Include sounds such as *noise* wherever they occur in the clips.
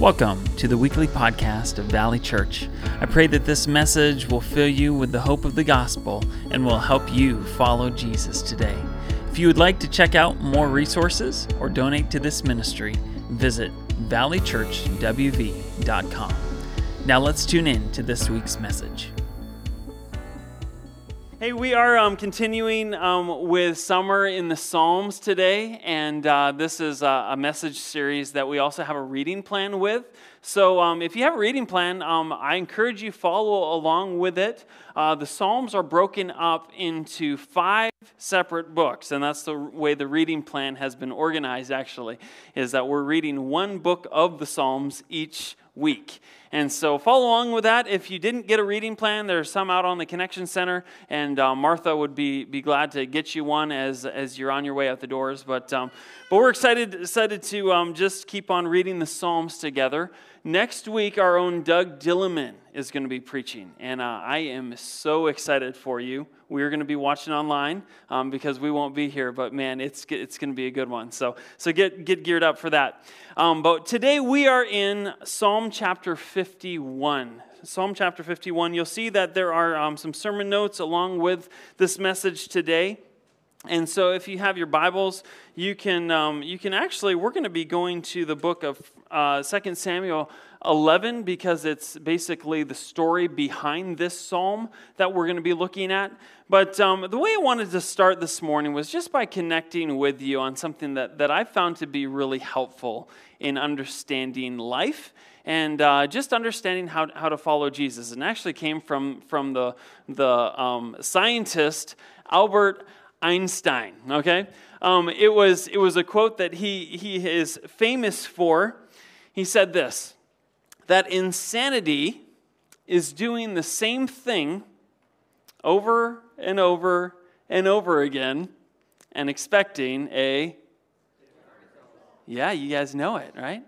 Welcome to the weekly podcast of Valley Church. I pray that this message will fill you with the hope of the gospel and will help you follow Jesus today. If you would like to check out more resources or donate to this ministry, visit valleychurchwv.com. Now let's tune in to this week's message. Hey, we are um, continuing um, with Summer in the Psalms today, and uh, this is a, a, message series that we also have a reading plan with. So, um, if you have a reading plan, um, I encourage you follow along with it. Uh, the Psalms are broken up into five separate books, and that's the way the reading plan has been organized. Actually, is that we're reading one book of the Psalms each week. And so follow along with that. If you didn't get a reading plan, there's some out on the Connection Center, and uh, Martha would be, be glad to get you one as, as you're on your way out the doors. But, um, but we're excited, excited to um, just keep on reading the Psalms together. Next week, our own Doug Dilliman is going to be preaching, and uh, I am so excited for you. We are going to be watching online um, because we won't be here, but man, it's, it's going to be a good one. So, so get, get geared up for that. Um, but today we are in Psalm chapter 51. Psalm chapter 51. You'll see that there are um, some sermon notes along with this message today. And so, if you have your Bibles, you can, um, you can actually, we're going to be going to the book of uh, 2 Samuel 11 because it's basically the story behind this psalm that we're going to be looking at. But um, the way I wanted to start this morning was just by connecting with you on something that, that I found to be really helpful in understanding life and uh, just understanding how, how to follow Jesus. And actually came from, from the, the um, scientist Albert Einstein, okay? Um, it, was, it was a quote that he, he is famous for. He said this that insanity is doing the same thing over and over and over again and expecting a. Yeah, you guys know it, right?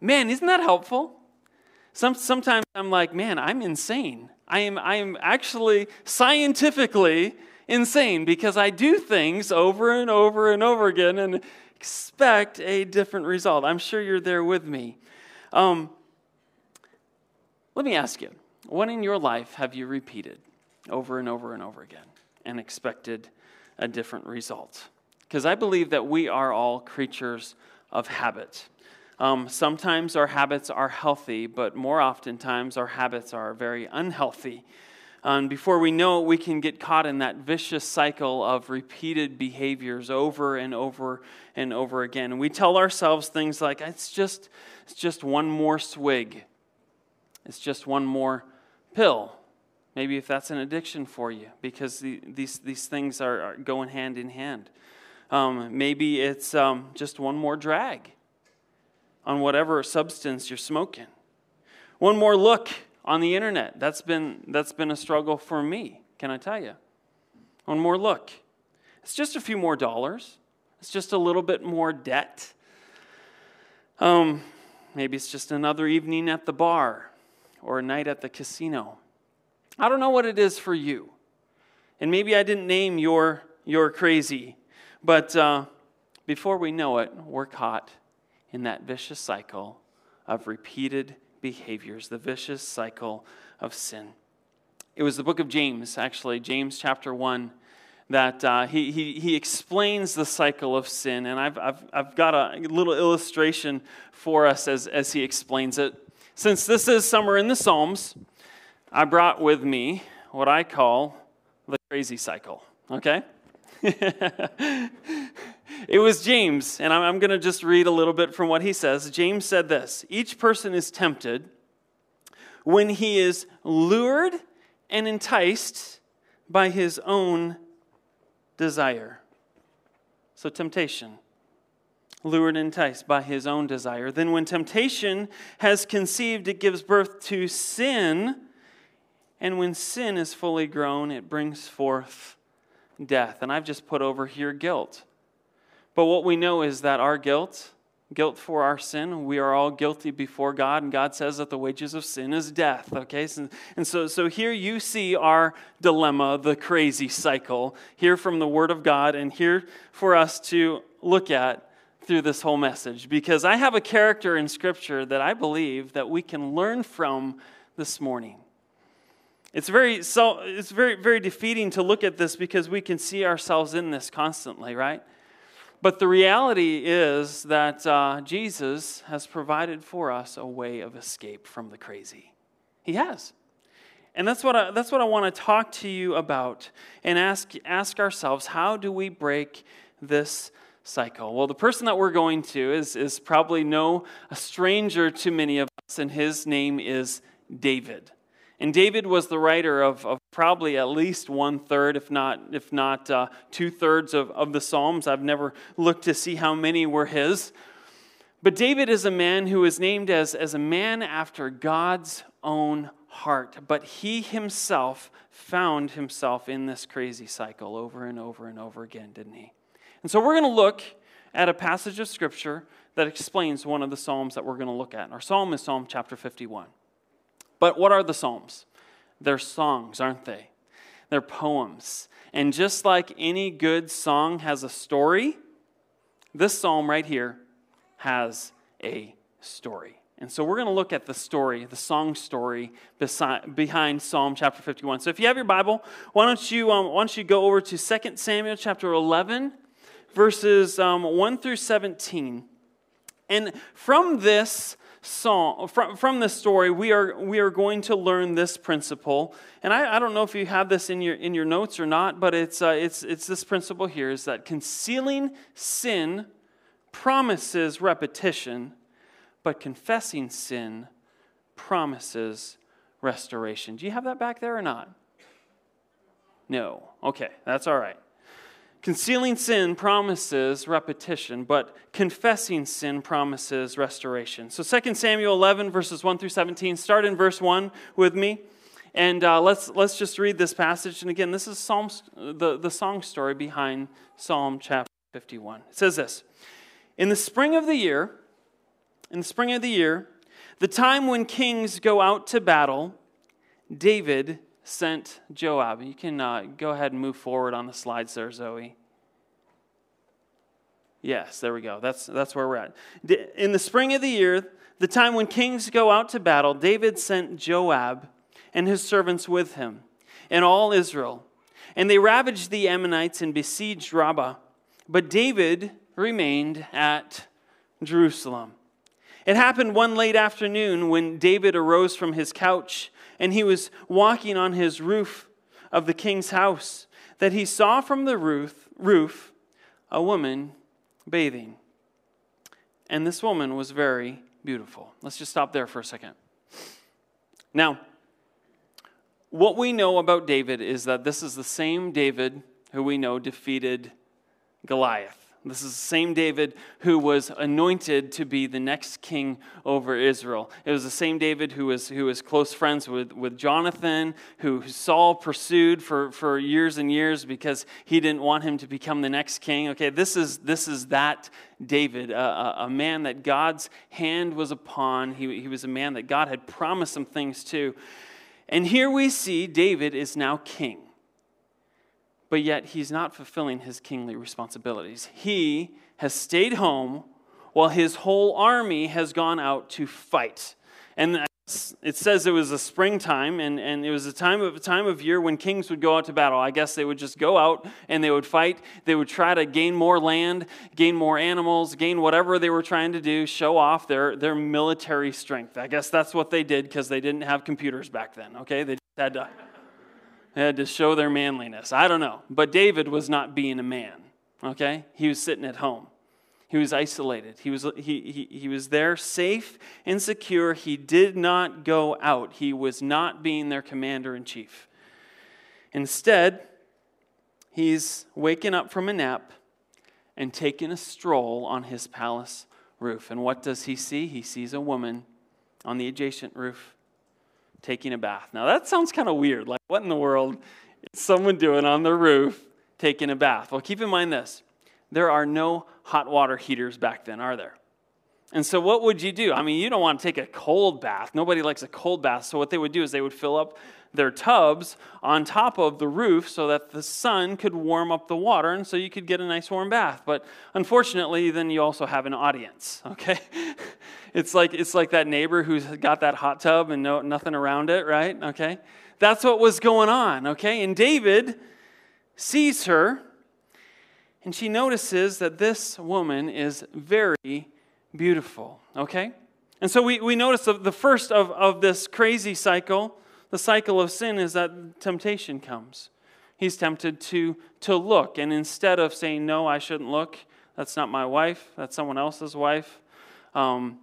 Man, isn't that helpful? Some, sometimes I'm like, man, I'm insane. I am, I am actually scientifically insane because I do things over and over and over again and expect a different result. I'm sure you're there with me. Um, let me ask you what in your life have you repeated over and over and over again and expected a different result? Because I believe that we are all creatures of habit. Um, sometimes our habits are healthy, but more oftentimes our habits are very unhealthy. And before we know it, we can get caught in that vicious cycle of repeated behaviors over and over and over again. And we tell ourselves things like, it's just, it's just one more swig, it's just one more pill. Maybe if that's an addiction for you, because the, these, these things are, are, going hand in hand. Um, maybe it's um, just one more drag on whatever substance you're smoking. One more look on the internet. That's been, that's been a struggle for me, can I tell you? One more look. It's just a few more dollars, it's just a little bit more debt. Um, maybe it's just another evening at the bar or a night at the casino. I don't know what it is for you. And maybe I didn't name your, your crazy, but uh, before we know it, we're caught in that vicious cycle of repeated behaviors, the vicious cycle of sin. It was the book of James, actually, James chapter 1, that uh, he, he, he explains the cycle of sin. And I've, I've, I've got a little illustration for us as, as he explains it. Since this is summer in the Psalms, I brought with me what I call the crazy cycle, okay? *laughs* it was James, and I'm going to just read a little bit from what he says. James said this Each person is tempted when he is lured and enticed by his own desire. So, temptation. Lured and enticed by his own desire. Then, when temptation has conceived, it gives birth to sin. And when sin is fully grown, it brings forth death. And I've just put over here guilt. But what we know is that our guilt, guilt for our sin, we are all guilty before God, and God says that the wages of sin is death. Okay? And so, so here you see our dilemma, the crazy cycle, here from the Word of God, and here for us to look at through this whole message because I have a character in Scripture that I believe that we can learn from this morning. It's very, so, it's very, very defeating to look at this because we can see ourselves in this constantly, right? But the reality is that uh, Jesus has provided for us a way of escape from the crazy. He has. And that's what I, that's what I want to talk to you about and ask, ask ourselves how do we break this cycle? Well, the person that we're going to is, is probably no a stranger to many of us, and his name is David. And David was the writer of, of probably at least one third, if not, if not uh, two thirds of, of the Psalms. I've never looked to see how many were his. But David is a man who is named as, as a man after God's own heart. But he himself found himself in this crazy cycle over and over and over again, didn't he? And so we're going to look at a passage of Scripture that explains one of the Psalms that we're going to look at. our Psalm is Psalm chapter 51. But what are the Psalms? They're songs, aren't they? They're poems. And just like any good song has a story, this psalm right here has a story. And so we're going to look at the story, the song story behind Psalm chapter 51. So if you have your Bible, why don't you, um, why don't you go over to 2 Samuel chapter 11, verses um, 1 through 17. And from this song, from, from this story, we are, we are going to learn this principle. And I, I don't know if you have this in your, in your notes or not, but it's, uh, it's, it's this principle here is that concealing sin promises repetition, but confessing sin promises restoration. Do you have that back there or not? No. Okay, that's all right. Concealing sin promises repetition, but confessing sin promises restoration. So 2 Samuel 11, verses 1 through 17. Start in verse 1 with me. And uh, let's, let's just read this passage. And again, this is Psalms, the, the song story behind Psalm chapter 51. It says this In the spring of the year, in the spring of the year, the time when kings go out to battle, David sent Joab. You can uh, go ahead and move forward on the slides there, Zoe. Yes, there we go. That's, that's where we're at. In the spring of the year, the time when kings go out to battle, David sent Joab and his servants with him and all Israel. And they ravaged the Ammonites and besieged Rabbah. But David remained at Jerusalem. It happened one late afternoon when David arose from his couch and he was walking on his roof of the king's house, that he saw from the roof, roof a woman bathing. And this woman was very beautiful. Let's just stop there for a second. Now, what we know about David is that this is the same David who we know defeated Goliath. This is the same David who was anointed to be the next king over Israel. It was the same David who was, who was close friends with, with Jonathan, who Saul pursued for, for years and years because he didn't want him to become the next king. Okay, this is, this is that David, a, a man that God's hand was upon. He, he was a man that God had promised some things to. And here we see David is now king but yet he's not fulfilling his kingly responsibilities. He has stayed home while his whole army has gone out to fight. And it says it was a springtime, and, and it was a time of time of year when kings would go out to battle. I guess they would just go out and they would fight. They would try to gain more land, gain more animals, gain whatever they were trying to do, show off their, their military strength. I guess that's what they did because they didn't have computers back then, okay? They just had to had to show their manliness. I don't know. But David was not being a man, okay? He was sitting at home. He was isolated. He was, he, he, he was there safe and secure. He did not go out. He was not being their commander in chief. Instead, he's waking up from a nap and taking a stroll on his palace roof. And what does he see? He sees a woman on the adjacent roof taking a bath. Now, that sounds kind of weird. Like, what in the world is someone doing on the roof taking a bath? Well, keep in mind this there are no hot water heaters back then, are there? And so, what would you do? I mean, you don't want to take a cold bath. Nobody likes a cold bath. So, what they would do is they would fill up their tubs on top of the roof so that the sun could warm up the water and so you could get a nice warm bath. But unfortunately, then you also have an audience, *laughs* okay? It's like, it's like that neighbor who's got that hot tub and no, nothing around it, right? Okay? That's what was going on, okay? And David sees her and she notices that this woman is very beautiful, okay? And so we, we notice the, the first of, of this crazy cycle the cycle of sin is that temptation comes. He's tempted to, to look, and instead of saying, No, I shouldn't look, that's not my wife, that's someone else's wife, um,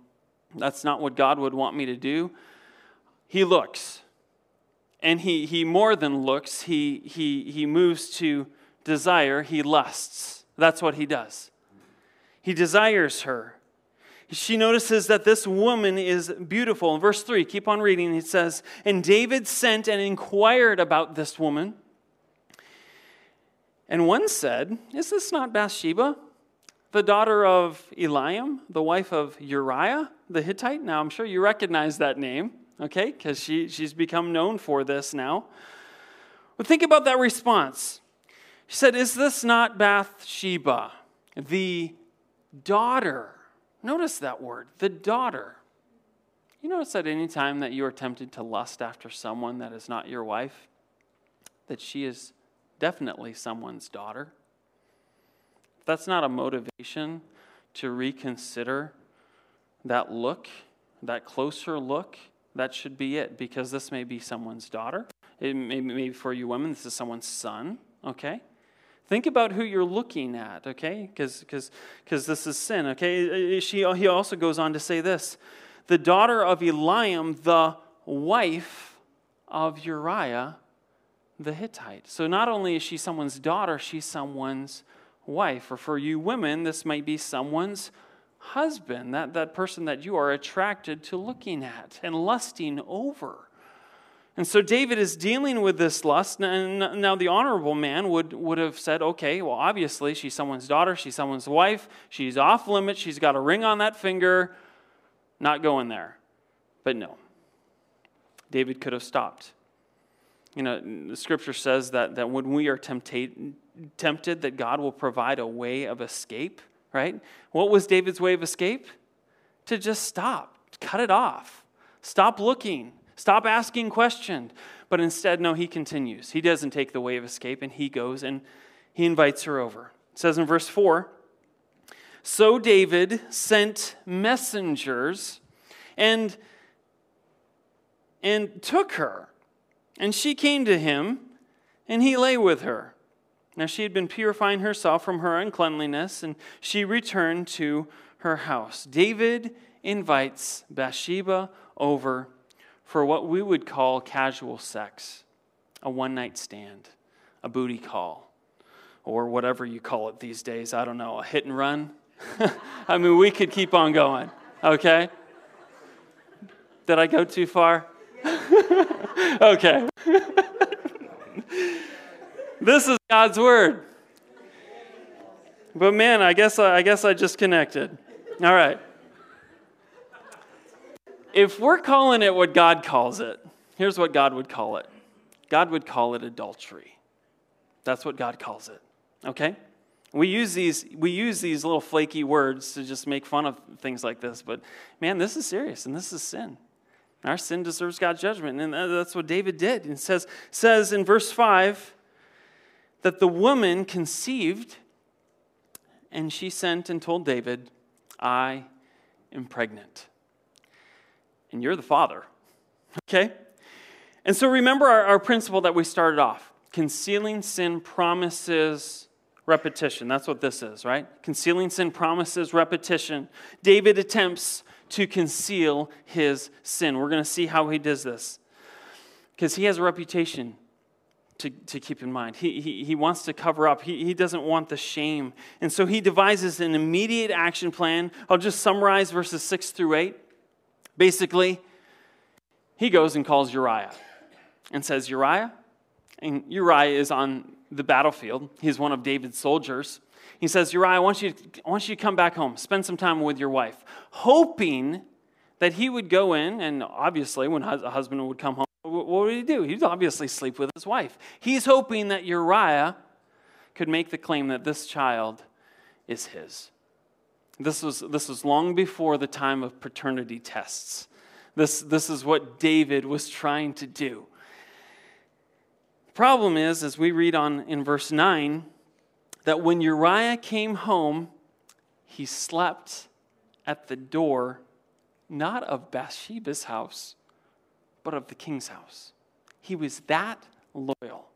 that's not what God would want me to do, he looks. And he, he more than looks, he, he, he moves to desire, he lusts. That's what he does. He desires her she notices that this woman is beautiful. In verse 3, keep on reading, it says, And David sent and inquired about this woman. And one said, Is this not Bathsheba, the daughter of Eliam, the wife of Uriah the Hittite? Now, I'm sure you recognize that name, okay, because she, she's become known for this now. But think about that response. She said, Is this not Bathsheba, the daughter Notice that word, the daughter. You notice that any time that you are tempted to lust after someone that is not your wife, that she is definitely someone's daughter. If that's not a motivation to reconsider that look, that closer look, that should be it because this may be someone's daughter. It may, maybe for you women, this is someone's son, okay? Think about who you're looking at, okay? Because this is sin, okay? She, he also goes on to say this the daughter of Eliam, the wife of Uriah the Hittite. So not only is she someone's daughter, she's someone's wife. Or for you women, this might be someone's husband, that, that person that you are attracted to looking at and lusting over. And so David is dealing with this lust. And Now, the honorable man would, would have said, okay, well, obviously, she's someone's daughter, she's someone's wife, she's off limits, she's got a ring on that finger, not going there. But no, David could have stopped. You know, the scripture says that, that when we are tempted, tempted, that God will provide a way of escape, right? What was David's way of escape? To just stop, cut it off, stop looking Stop asking questions. But instead, no, he continues. He doesn't take the way of escape and he goes and he invites her over. It says in verse 4 So David sent messengers and, and took her. And she came to him and he lay with her. Now she had been purifying herself from her uncleanliness and she returned to her house. David invites Bathsheba over for what we would call casual sex a one night stand, a booty call, or whatever you call it these days. I don't know, a hit and run. *laughs* I mean, we could keep on going, okay? Did I go too far? *laughs* okay. *laughs* this is God's word. But man, I guess I guess I just connected. All right if we're calling it what God calls it, here's what God would call it God would call it adultery. That's what God calls it. Okay? We use these we use these little flaky words to just make fun of things like this, but man, this is serious and this is sin. Our sin deserves God's judgment, and that's what David did. And says says in verse 5 that the woman conceived and she sent and told David, I am pregnant and you're the father. Okay? And so remember our, our principle that we started off concealing sin promises repetition. That's what this is, right? Concealing sin promises repetition. David attempts to conceal his sin. We're going to see how he does this because he has a reputation to, to keep in mind. He, he, he wants to cover up, he, he doesn't want the shame. And so he devises an immediate action plan. I'll just summarize verses 6 through 8. Basically, he goes and calls Uriah and says, Uriah, and Uriah is on the battlefield. He's one of David's soldiers. He says, Uriah, I want, you to, I want you to come back home, spend some time with your wife, hoping that he would go in, and obviously, when a husband would come home, what would he do? He'd obviously sleep with his wife. He's hoping that Uriah could make the claim that this child is his. This was, this was long before the time of paternity tests. This, this is what David was trying to do. The problem is, as we read on in verse 9, that when Uriah came home, he slept at the door, not of Bathsheba's house, but of the king's house. He was that loyal.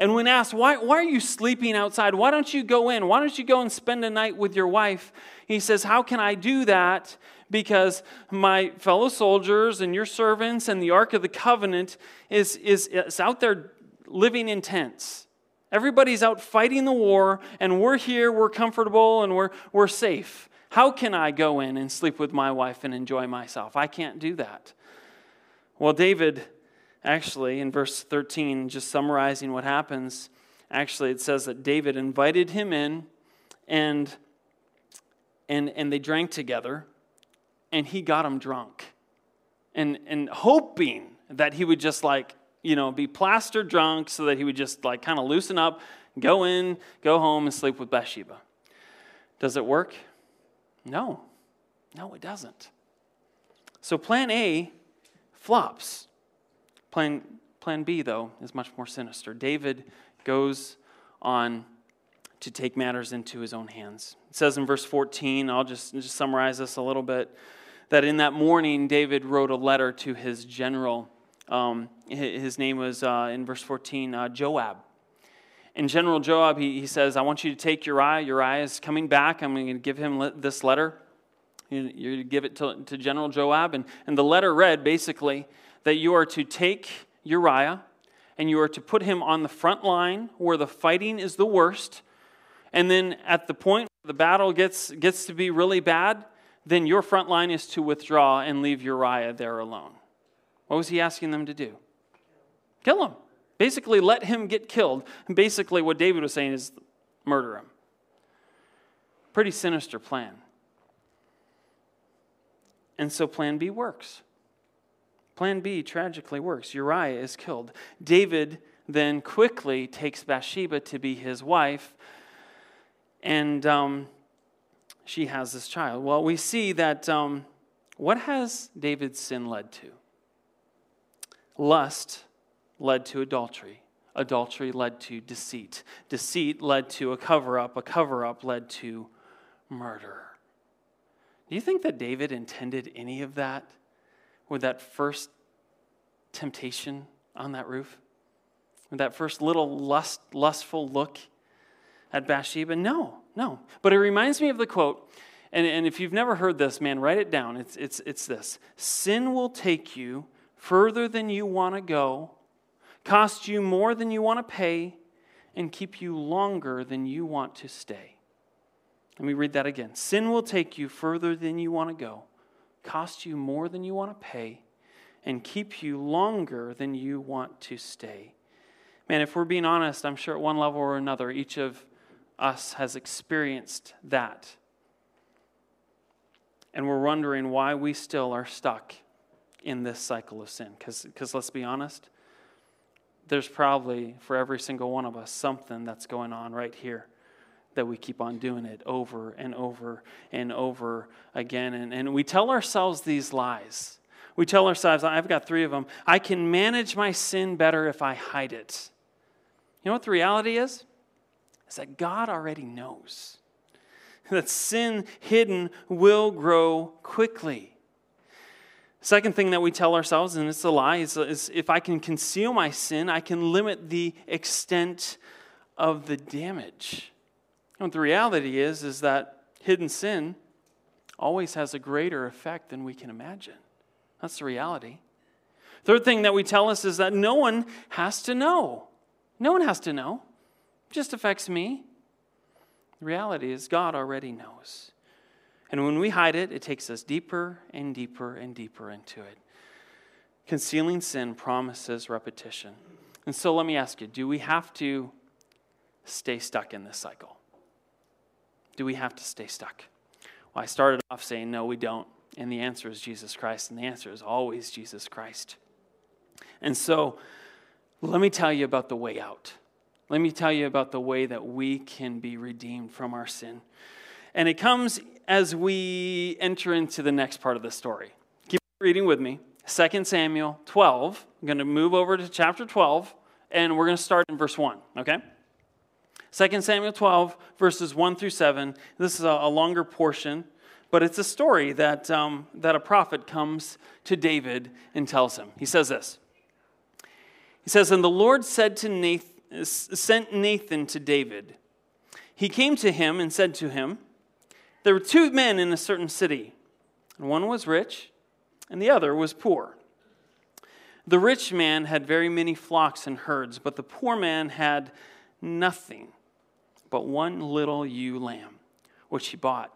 And when asked, why, why are you sleeping outside? Why don't you go in? Why don't you go and spend a night with your wife? He says, How can I do that? Because my fellow soldiers and your servants and the Ark of the Covenant is, is, is out there living in tents. Everybody's out fighting the war, and we're here, we're comfortable, and we're, we're safe. How can I go in and sleep with my wife and enjoy myself? I can't do that. Well, David actually, in verse 13, just summarizing what happens, actually, it says that David invited him in and, and, and they drank together, and he got him drunk. And, and hoping that he would just like, you know, be plastered drunk so that he would just like kind of loosen up, go in, go home, and sleep with Bathsheba. Does it work? No. No, it doesn't. So plan A flops. Plan, plan B, though, is much more sinister. David goes on to take matters into his own hands. It says in verse 14, I'll just, just summarize this a little bit, that in that morning, David wrote a letter to his general. Um, his name was, uh, in verse 14, uh, Joab. And General Joab, he, he says, I want you to take Uriah. Uriah is coming back. I'm going to give him this letter. You, you give it to, to General Joab. And, and the letter read basically that you are to take Uriah and you are to put him on the front line where the fighting is the worst. And then at the point the battle gets, gets to be really bad, then your front line is to withdraw and leave Uriah there alone. What was he asking them to do? Kill him. Basically, let him get killed. And basically, what David was saying is murder him. Pretty sinister plan. And so, plan B works. Plan B tragically works. Uriah is killed. David then quickly takes Bathsheba to be his wife, and um, she has this child. Well, we see that um, what has David's sin led to? Lust led to adultery. Adultery led to deceit. Deceit led to a cover up. A cover up led to murder. Do you think that David intended any of that? With that first temptation on that roof? With that first little lust, lustful look at Bathsheba? No, no. But it reminds me of the quote, and, and if you've never heard this, man, write it down. It's, it's, it's this Sin will take you further than you want to go, cost you more than you want to pay, and keep you longer than you want to stay. Let me read that again. Sin will take you further than you want to go, cost you more than you want to pay, and keep you longer than you want to stay. Man, if we're being honest, I'm sure at one level or another, each of us has experienced that. And we're wondering why we still are stuck in this cycle of sin. Because let's be honest, there's probably for every single one of us something that's going on right here that we keep on doing it over and over and over again. And, and we tell ourselves these lies. We tell ourselves, I've got three of them, I can manage my sin better if I hide it. You know what the reality is? Is that God already knows *laughs* that sin hidden will grow quickly. Second thing that we tell ourselves, and it's a lie, is, is if I can conceal my sin, I can limit the extent of the damage. And the reality is, is that hidden sin always has a greater effect than we can imagine. That's the reality. Third thing that we tell us is that no one has to know. No one has to know. It just affects me. The reality is, God already knows. And when we hide it, it takes us deeper and deeper and deeper into it. Concealing sin promises repetition. And so let me ask you do we have to stay stuck in this cycle? Do we have to stay stuck? Well, I started off saying, no, we don't. And the answer is Jesus Christ. And the answer is always Jesus Christ. And so, let me tell you about the way out. Let me tell you about the way that we can be redeemed from our sin. And it comes as we enter into the next part of the story. Keep reading with me. 2 Samuel 12. I'm going to move over to chapter 12, and we're going to start in verse 1, okay? 2 Samuel 12, verses 1 through 7. This is a, longer portion, but it's a story that, um, that a prophet comes to David and tells him. He says this He says, And the Lord said to Nathan, sent Nathan to David. He came to him and said to him, There were two men in a certain city, and one was rich, and the other was poor. The rich man had very many flocks and herds, but the poor man had nothing but one little ewe lamb, which he bought.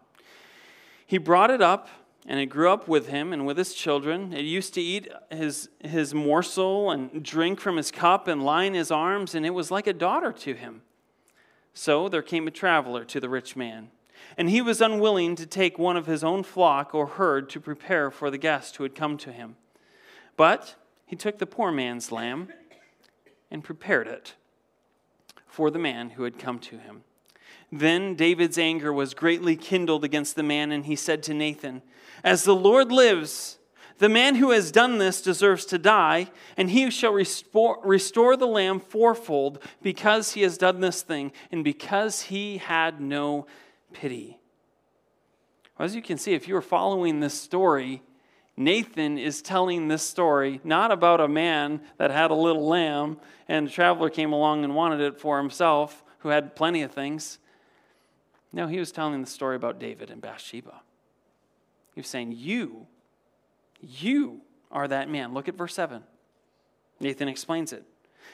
He brought it up, and it grew up with him and with his children. It used to eat his, his morsel and drink from his cup and lie in his arms, and it was like a daughter to him. So there came a traveler to the rich man, and he was unwilling to take one of his own flock or herd to prepare for the guest who had come to him. But he took the poor man's lamb and prepared it for the man who had come to him. Then David's anger was greatly kindled against the man, and he said to Nathan, As the Lord lives, the man who has done this deserves to die, and he shall restore, the lamb fourfold because he has done this thing, and because he had no pity. Well, as you can see, if you are following this story, Nathan is telling this story not about a man that had a little lamb and a traveler came along and wanted it for himself, who had plenty of things. No, he was telling the story about David and Bathsheba. He was saying, You, you are that man. Look at verse 7. Nathan explains it.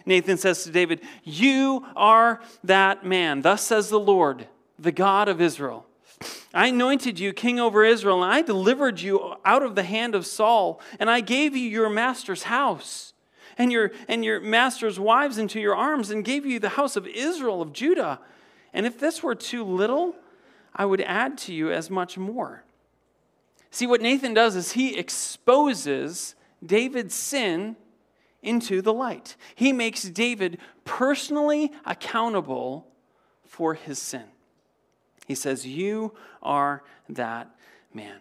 Nathan says to David, You are that man. Thus says the Lord, the God of Israel. I anointed you king over Israel, and I delivered you out of the hand of Saul, and I gave you your master's house and your, and your master's wives into your arms, and gave you the house of Israel of Judah. And if this were too little, I would add to you as much more. See, what Nathan does is he exposes David's sin into the light. He makes David personally accountable for his sin. He says, You are that man.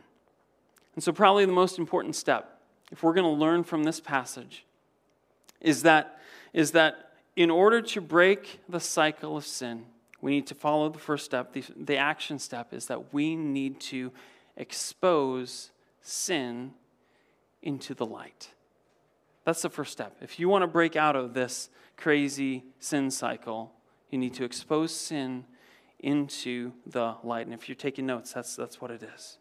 And so, probably the most important step, if we're going to learn from this passage, is that, is that in order to break the cycle of sin, we need to follow the first step. The, the action step is that we need to expose sin into the light. That's the first step. If you want to break out of this crazy sin cycle, you need to expose sin into the light. And if you're taking notes, that's, that's what it is.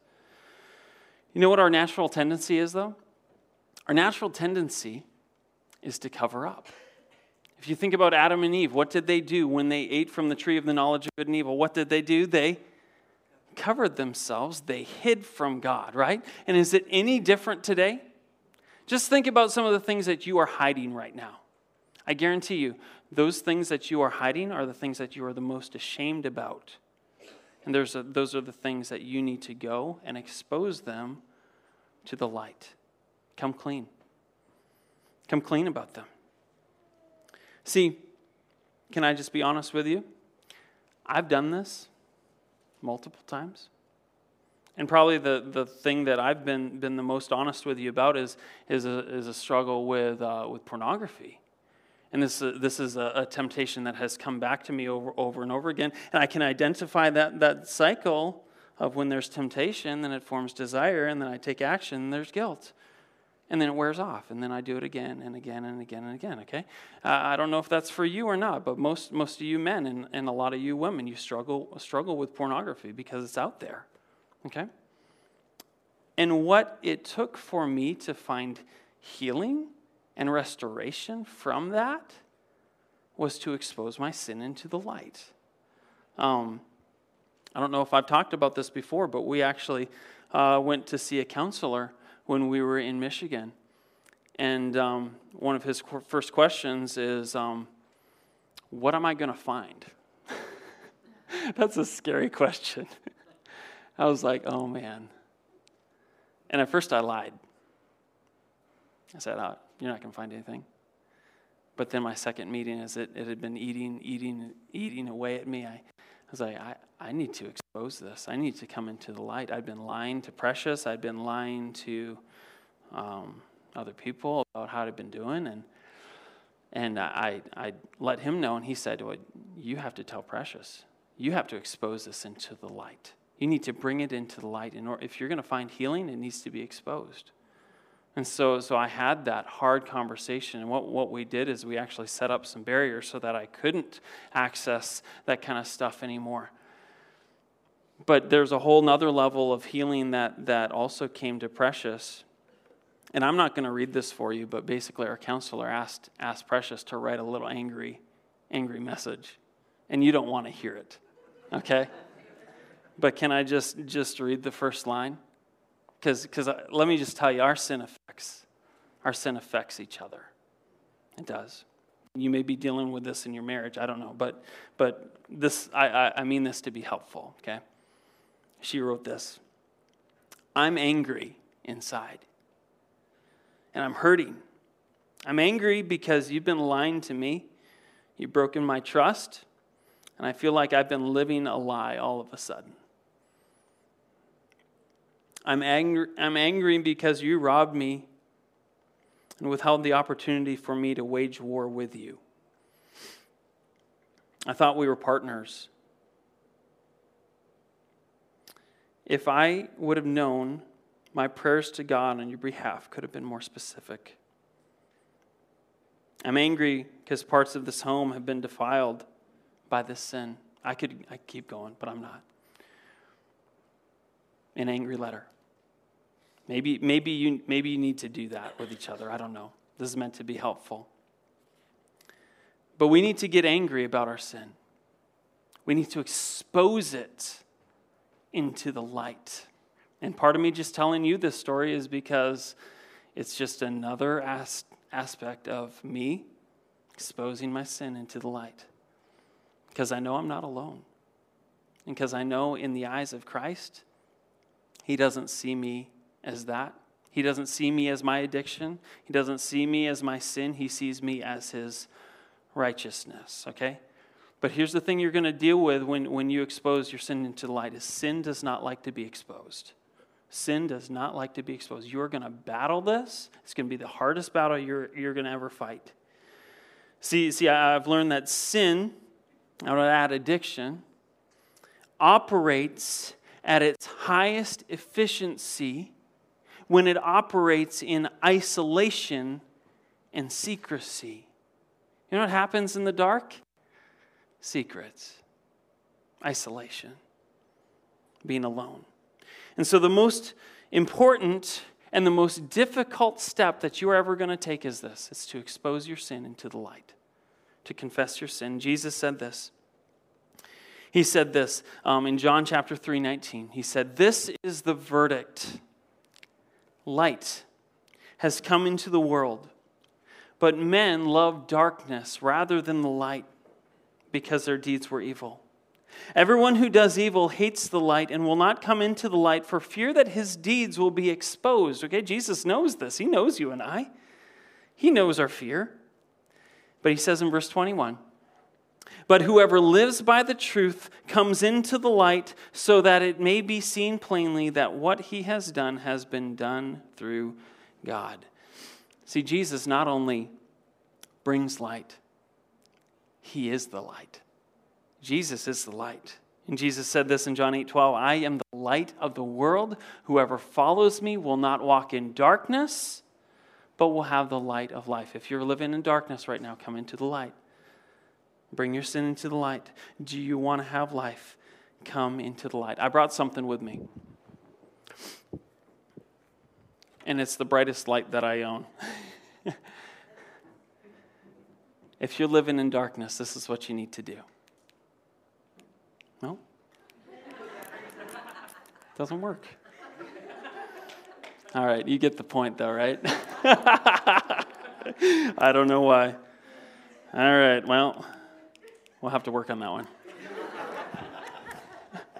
You know what our natural tendency is, though? Our natural tendency is to cover up. If you think about Adam and Eve, what did they do when they ate from the tree of the knowledge of good and evil? What did they do? They covered themselves, they hid from God, right? And is it any different today? Just think about some of the things that you are hiding right now. I guarantee you, those things that you are hiding are the things that you are the most ashamed about. And there's a, those are the things that you need to go and expose them to the light. Come clean. Come clean about them. See, can I just be honest with you? I've done this multiple times. And probably the, the thing that I've been, been the most honest with you about is, is, a, is a struggle with, uh, with pornography. And this, uh, this is a, a, temptation that has come back to me over, over and over again. And I can identify that, that cycle of when there's temptation, then it forms desire, and then I take action, there's guilt. And then it wears off, and then I do it again and again and again and again, okay? Uh, I don't know if that's for you or not, but most, most of you men and, and a lot of you women, you struggle, struggle with pornography because it's out there, okay? And what it took for me to find healing and restoration from that was to expose my sin into the light. Um, I don't know if I've talked about this before, but we actually uh, went to see a counselor when we were in Michigan. And um, one of his first questions is, um, What am I going to find? *laughs* That's a scary question. *laughs* I was like, oh man. And at first I lied. I said, oh, you're not going to find anything. But then my second meeting, as it, it had been eating, eating, eating away at me, I, I was like, I, I need to expose this. I need to come into the light. I'd been lying to Precious. I'd been lying to um, other people about how I'd been doing. And, and I, I let him know, and he said, well, You have to tell Precious. You have to expose this into the light. You need to bring it into the light. In order, if you're going to find healing, it needs to be exposed. And so, so I had that hard conversation. And what, what we did is we actually set up some barriers so that I couldn't access that kind of stuff anymore. But there's a whole nother level of healing that, that also came to Precious. And I'm not going to read this for you, but basically our counselor asked, asked Precious to write a little angry, angry message. And you don't want to hear it, okay? But can I just, just read the first line? Because uh, let me just tell you, our sin affects, our sin affects each other. It does. You may be dealing with this in your marriage, I don't know, but, but this, I, I, I mean this to be helpful, okay? She wrote this I'm angry inside, and I'm hurting. I'm angry because you've been lying to me, you've broken my trust, and I feel like I've been living a lie all of a sudden. I'm angry, I'm angry because you robbed me and withheld the opportunity for me to wage war with you. I thought we were partners. If I would have known, my prayers to God on your behalf could have been more specific. I'm angry because parts of this home have been defiled by this sin. I could I keep going, but I'm not. An angry letter. Maybe, maybe, you, maybe you need to do that with each other. I don't know. This is meant to be helpful. But we need to get angry about our sin. We need to expose it into the light. And part of me just telling you this story is because it's just another as- aspect of me exposing my sin into the light. Because I know I'm not alone. And because I know in the eyes of Christ, He doesn't see me as that. He doesn't see me as my addiction. He doesn't see me as my sin. He sees me as his righteousness, okay? But here's the thing you're going to deal with when, when you expose your sin into the light is sin does not like to be exposed. Sin does not like to be exposed. You're going to battle this. It's going to be the hardest battle you're, you're going to ever fight. See, see, I've learned that sin, out of that addiction, operates at its highest efficiency when it operates in isolation and secrecy. You know what happens in the dark? Secrets, isolation, being alone. And so, the most important and the most difficult step that you are ever going to take is this it's to expose your sin into the light, to confess your sin. Jesus said this. He said this um, in John chapter 3 19. He said, This is the verdict light has come into the world, but men love darkness rather than the light because their deeds were evil. Everyone who does evil hates the light and will not come into the light for fear that his deeds will be exposed. Okay, Jesus knows this. He knows you and I. He knows our fear. But he says in verse 21 but whoever lives by the truth comes into the light so that it may be seen plainly that what he has done has been done through God. See, Jesus not only brings light, he is the light. Jesus is the light. And Jesus said this in John 8 12 I am the light of the world. Whoever follows me will not walk in darkness, but will have the light of life. If you're living in darkness right now, come into the light. Bring your sin into the light. Do you want to have life? Come into the light. I brought something with me. And it's the brightest light that I own. *laughs* if you're living in darkness, this is what you need to do. No? *laughs* Doesn't work. All right, you get the point though, right? *laughs* I don't know why. All right, well. We'll have to work on that one.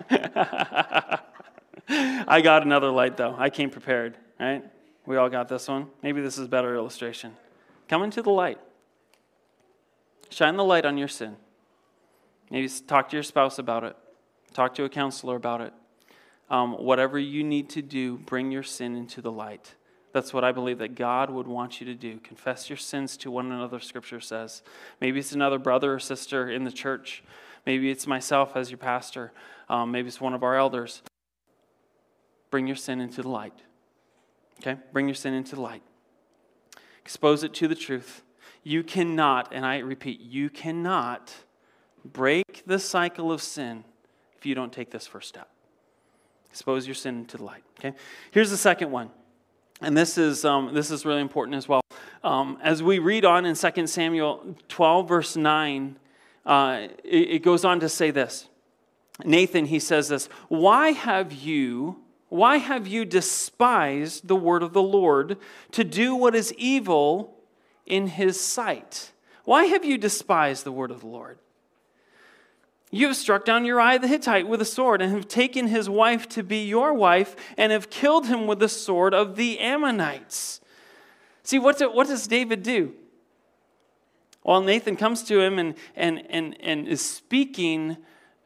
*laughs* I got another light though. I came prepared, right? We all got this one. Maybe this is a better illustration. Come into the light. Shine the light on your sin. Maybe talk to your spouse about it. Talk to a counselor about it. Um, whatever you need to do, bring your sin into the light. That's what I believe that God would want you to do. Confess your sins to one another, Scripture says. Maybe it's another brother or sister in the church. Maybe it's myself as your pastor. Um, maybe it's one of our elders. Bring your sin into the light. Okay? Bring your sin into the light. Expose it to the truth. You cannot, and I repeat, you cannot break the cycle of sin if you don't take this first step. Expose your sin into the light. Okay? Here's the second one. And this is, um, this is really important as well. Um, as we read on in 2 Samuel 12, verse 9, uh, it, it goes on to say this. Nathan, he says this Why have you, why have you despised the word of the Lord to do what is evil in his sight? Why have you despised the word of the Lord? You have struck down Uriah the Hittite with a sword, and have taken his wife to be your wife, and have killed him with the sword of the Ammonites. See, what, do, what does David do? Well, Nathan comes to him and, and, and, and is speaking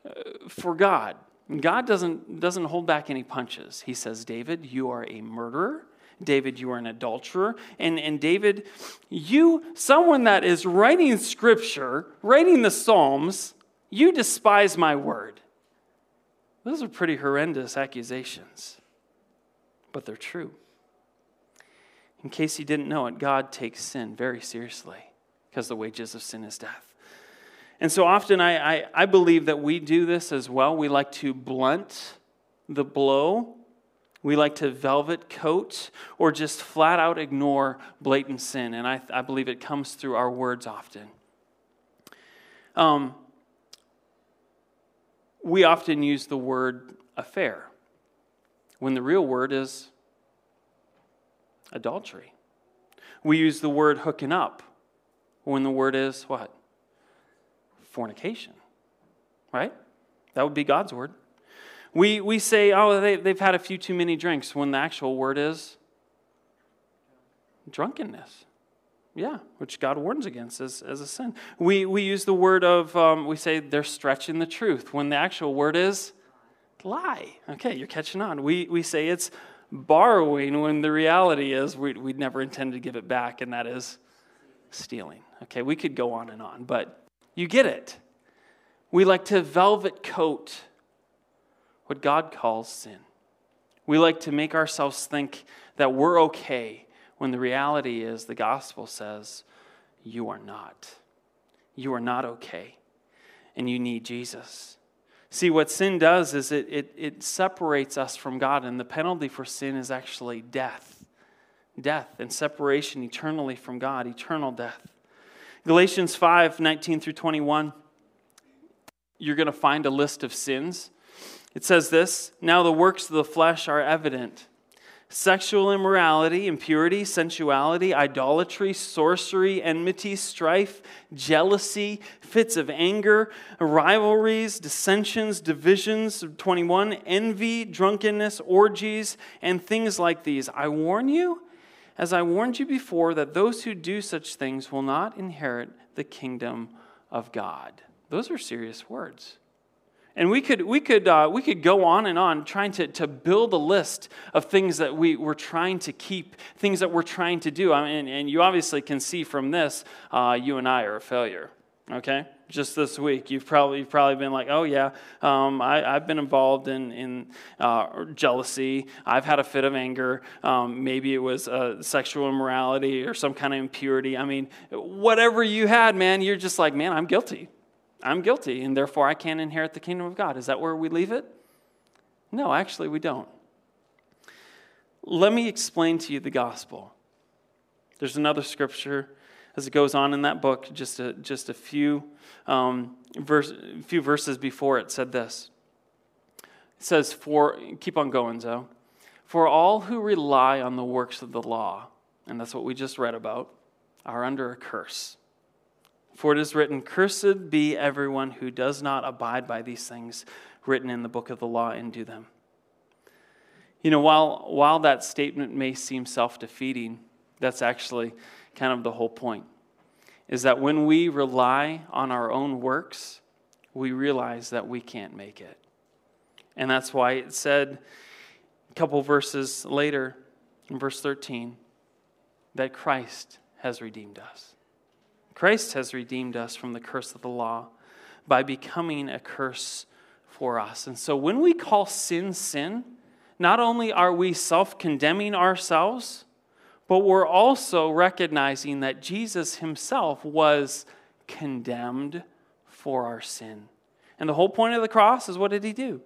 uh, for God. God doesn't, doesn't hold back any punches. He says, David, you are a murderer. David, you are an adulterer. And, and David, you, someone that is writing scripture, writing the Psalms, you despise my word. Those are pretty horrendous accusations, but they're true. In case you didn't know it, God takes sin very seriously because the wages of sin is death. And so often I, I, I, believe that we do this as well. We like to blunt the blow, we like to velvet coat, or just flat out ignore blatant sin. And I, I believe it comes through our words often. Um, we often use the word affair when the real word is adultery. We use the word hooking up when the word is what? Fornication, right? That would be God's word. We, we say, oh, they, they've had a few too many drinks when the actual word is drunkenness. Yeah, which God warns against as, as a sin. We, we use the word of, um, we say they're stretching the truth when the actual word is lie. Okay, you're catching on. We, we say it's borrowing when the reality is we, we'd never intended to give it back, and that is stealing. Okay, we could go on and on, but you get it. We like to velvet coat what God calls sin. We like to make ourselves think that we're okay when the reality is the gospel says you are not. You are not okay, and you need Jesus. See, what sin does is it, it, it separates us from God, and the penalty for sin is actually death. Death and separation eternally from God, eternal death. Galatians 5 19 through 21, you're going to find a list of sins. It says this Now the works of the flesh are evident sexual immorality, impurity, sensuality, idolatry, sorcery, enmity, strife, jealousy, fits of anger, rivalries, dissensions, divisions, 21, envy, drunkenness, orgies, and things like these. I warn you, as I warned you before, that those who do such things will not inherit the kingdom of God. Those are serious words. And we could, we could, uh, we could go on and on trying to, to build a list of things that we, we're trying to keep, things that we're trying to do. I mean, and you obviously can see from this, uh, you and I are a failure, okay? Just this week, you've probably, you've probably been like, oh, yeah, um, I, have been involved in, in uh, jealousy. I've had a fit of anger. Um, maybe it was uh, sexual immorality or some kind of impurity. I mean, whatever you had, man, you're just like, man, I'm guilty. I'm guilty, and therefore I can't inherit the kingdom of God. Is that where we leave it? No, actually, we don't. Let me explain to you the gospel. There's another scripture as it goes on in that book, just a, just a few, um, verse, few verses before it said this. It says, For, keep on going, Zoe. For all who rely on the works of the law, and that's what we just read about, are under a curse. For it is written, Cursed be everyone who does not abide by these things. written in the book of the law and do them. You know, while, while that statement may seem self defeating, that's actually kind of the whole point. Is that when we rely on our own works, we realize that we can't make it. And that's why it said a couple verses later, in verse 13, that Christ has redeemed us. Christ has redeemed us from the curse of the law by becoming a curse for us. And so when we call sin sin, not only are we self condemning ourselves, but we're also recognizing that Jesus himself was condemned for our sin. And the whole point of the cross is what did he do?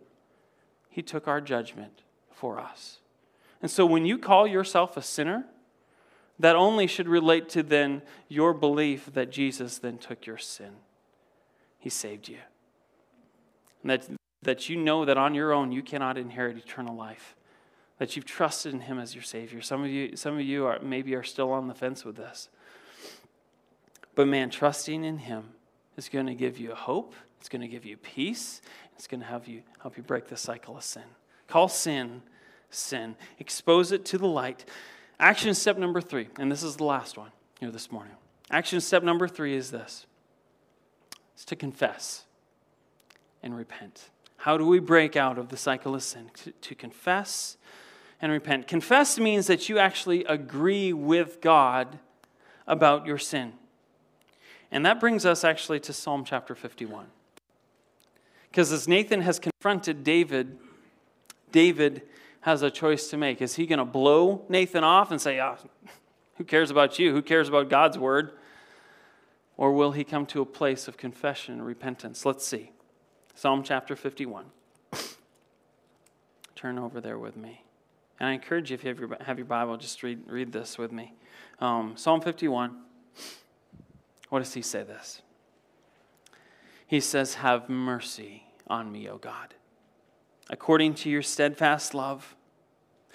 He took our judgment for us. And so when you call yourself a sinner, that only should relate to then your belief that Jesus then took your sin. He saved you. And that, that you know that on your own you cannot inherit eternal life. That you've trusted in him as your Savior. Some of you, some of you are, maybe are still on the fence with this. But man, trusting in him is going to give you hope, it's going to give you peace, it's going to have you, help you break the cycle of sin. Call sin sin. Expose it to the light. Action step number three, and this is the last one here this morning. Action step number three is this it's to confess and repent. How do we break out of the cycle of sin? To, to confess and repent. Confess means that you actually agree with God about your sin. And that brings us actually to Psalm chapter 51. Because as Nathan has confronted David, David has a choice to make. Is he going to blow Nathan off and say, oh, Who cares about you? Who cares about God's word? Or will he come to a place of confession and repentance? Let's see. Psalm chapter 51. *sniffs* Turn over there with me. And I encourage you, if you have your, have your Bible, just read, read this with me. Um, Psalm 51. What does he say this? He says, Have mercy on me, O God, according to your steadfast love.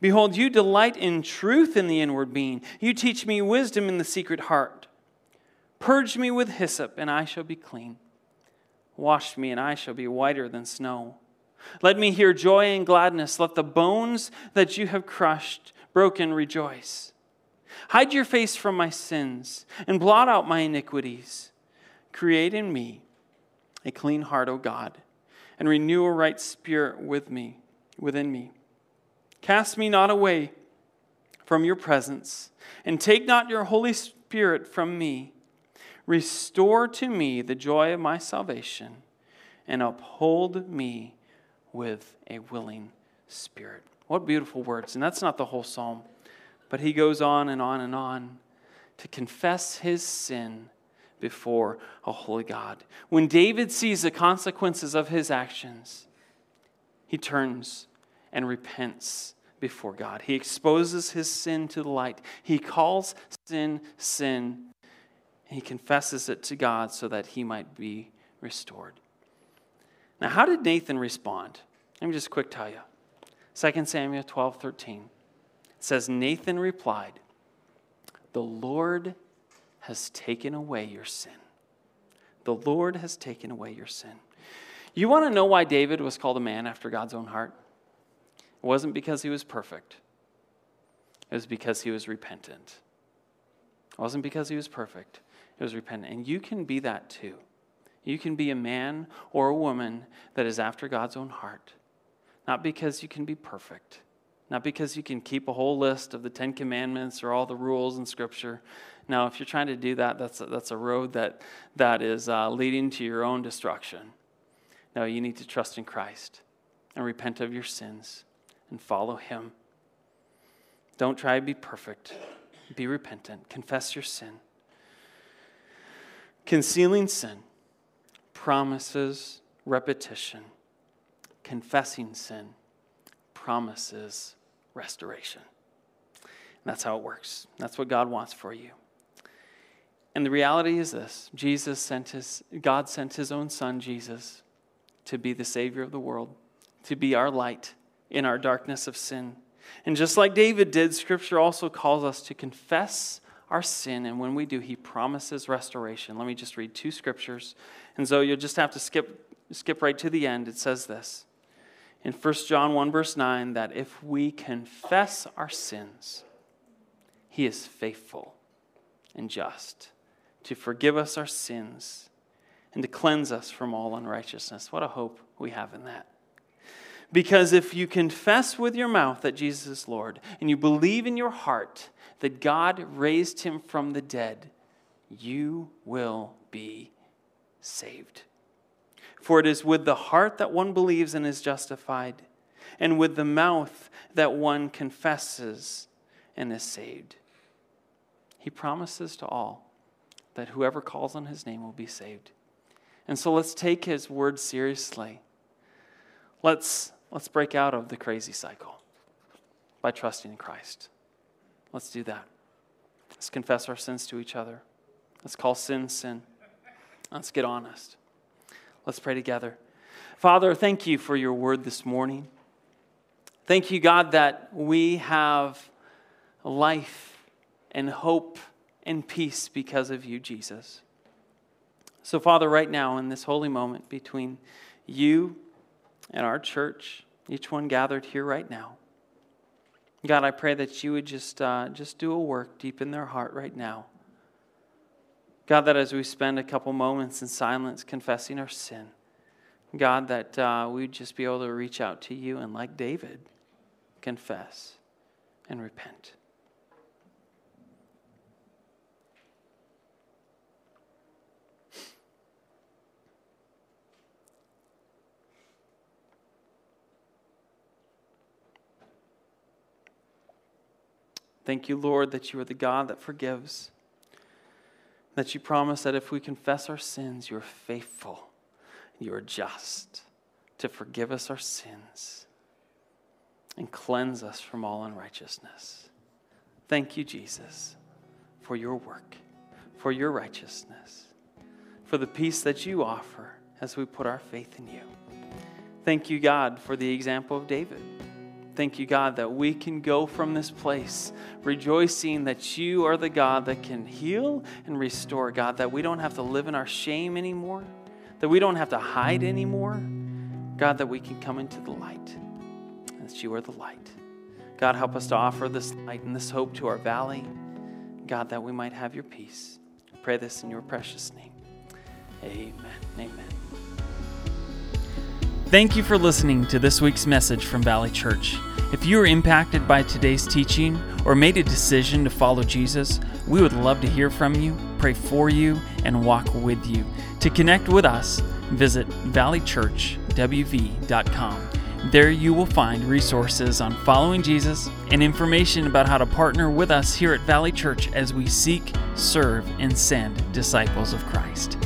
Behold, you delight in truth in the inward being. You teach me wisdom in the secret heart. Purge me with hyssop, and I shall be clean. Wash me, and I shall be whiter than snow. Let me hear joy and gladness. Let the bones that you have crushed, broken, rejoice. Hide your face from my sins, and blot out my iniquities. Create in me a clean heart, O God, and renew a right spirit with me, within me. Cast me not away from your presence, and take not your Holy Spirit from me. Restore to me the joy of my salvation, and uphold me with a willing spirit. What beautiful words. And that's not the whole psalm, but he goes on and on and on to confess his sin before a holy God. When David sees the consequences of his actions, he turns and repents before God. He exposes his sin to the light. He calls sin sin. He confesses it to God so that he might be restored. Now, how did Nathan respond? Let me just quick tell you. 2 Samuel 12 13. Says, Nathan replied, The Lord has taken away your sin. The Lord has taken away your sin. You want to know why David was called a man after God's own heart? It wasn't because he was perfect, it was because he was repentant. It wasn't because he was perfect, it was repentant. And you can be that too. You can be a man or a woman that is after God's own heart. Not because you can be perfect, not because you can keep a whole list of the Ten Commandments or all the rules in Scripture. Now, if you're trying to do that, that's a, that's a road that, that is uh, leading to your own destruction. No, you need to trust in Christ and repent of your sins and follow Him. Don't try to be perfect. Be repentant. Confess your sin. Concealing sin promises repetition confessing sin promises restoration. And that's how it works. That's what God wants for you. And the reality is this Jesus sent his, God sent his own son, Jesus, to be the Savior of the world, to be our light in our darkness of sin. And just like David did, Scripture also calls us to confess our sin. And when we do, he promises restoration. Let me just read two scriptures. And so you'll just have to skip, skip right to the end. It says this in 1 John 1, verse 9, that if we confess our sins, he is faithful and just to forgive us our sins and to cleanse us from all unrighteousness. What a hope we have in that. Because if you confess with your mouth that Jesus is Lord and you believe in your heart that God raised him from the dead, you will be saved. For it is with the heart that one believes and is justified, and with the mouth that one confesses and is saved. He promises to all that whoever calls on his name will be saved. And so let's take his word seriously. Let's, let's break out of the crazy cycle by trusting in Christ. Let's do that. Let's confess our sins to each other. Let's call sin sin. Let's get honest. Let's pray together. Father, thank you for your word this morning. Thank you, God, that we have life and hope and peace because of you, Jesus. So, Father, right now, in this holy moment between you and our church, each one gathered here right now, God, I pray that you would just, uh, just do a work deep in their heart right now. God, that as we spend a couple moments in silence confessing our sin, God, that uh, we'd just be able to reach out to you and, like David, confess and repent. Thank you, Lord, that you are the God that forgives. That you promise that if we confess our sins, you are faithful, you are just to forgive us our sins and cleanse us from all unrighteousness. Thank you, Jesus, for your work, for your righteousness, for the peace that you offer as we put our faith in you. Thank you, God, for the example of David Thank you, God, that we can go from this place rejoicing that you are the God that can heal and restore, God, that we don't have to live in our shame anymore, that we don't have to hide anymore. God, that we can come into the light, that you are the light. God, help us to offer this light and this hope to our valley. God, that we might have your peace. I pray this in your precious name. Amen. Amen. Thank you for listening to this week's message from Valley Church. If you were impacted by today's teaching or made a decision to follow Jesus, we would love to hear from you, pray for you, and walk with you. To connect with us, visit valleychurchwv.com. There you will find resources on following Jesus and information about how to partner with us here at Valley Church as we seek, serve, and send disciples of Christ.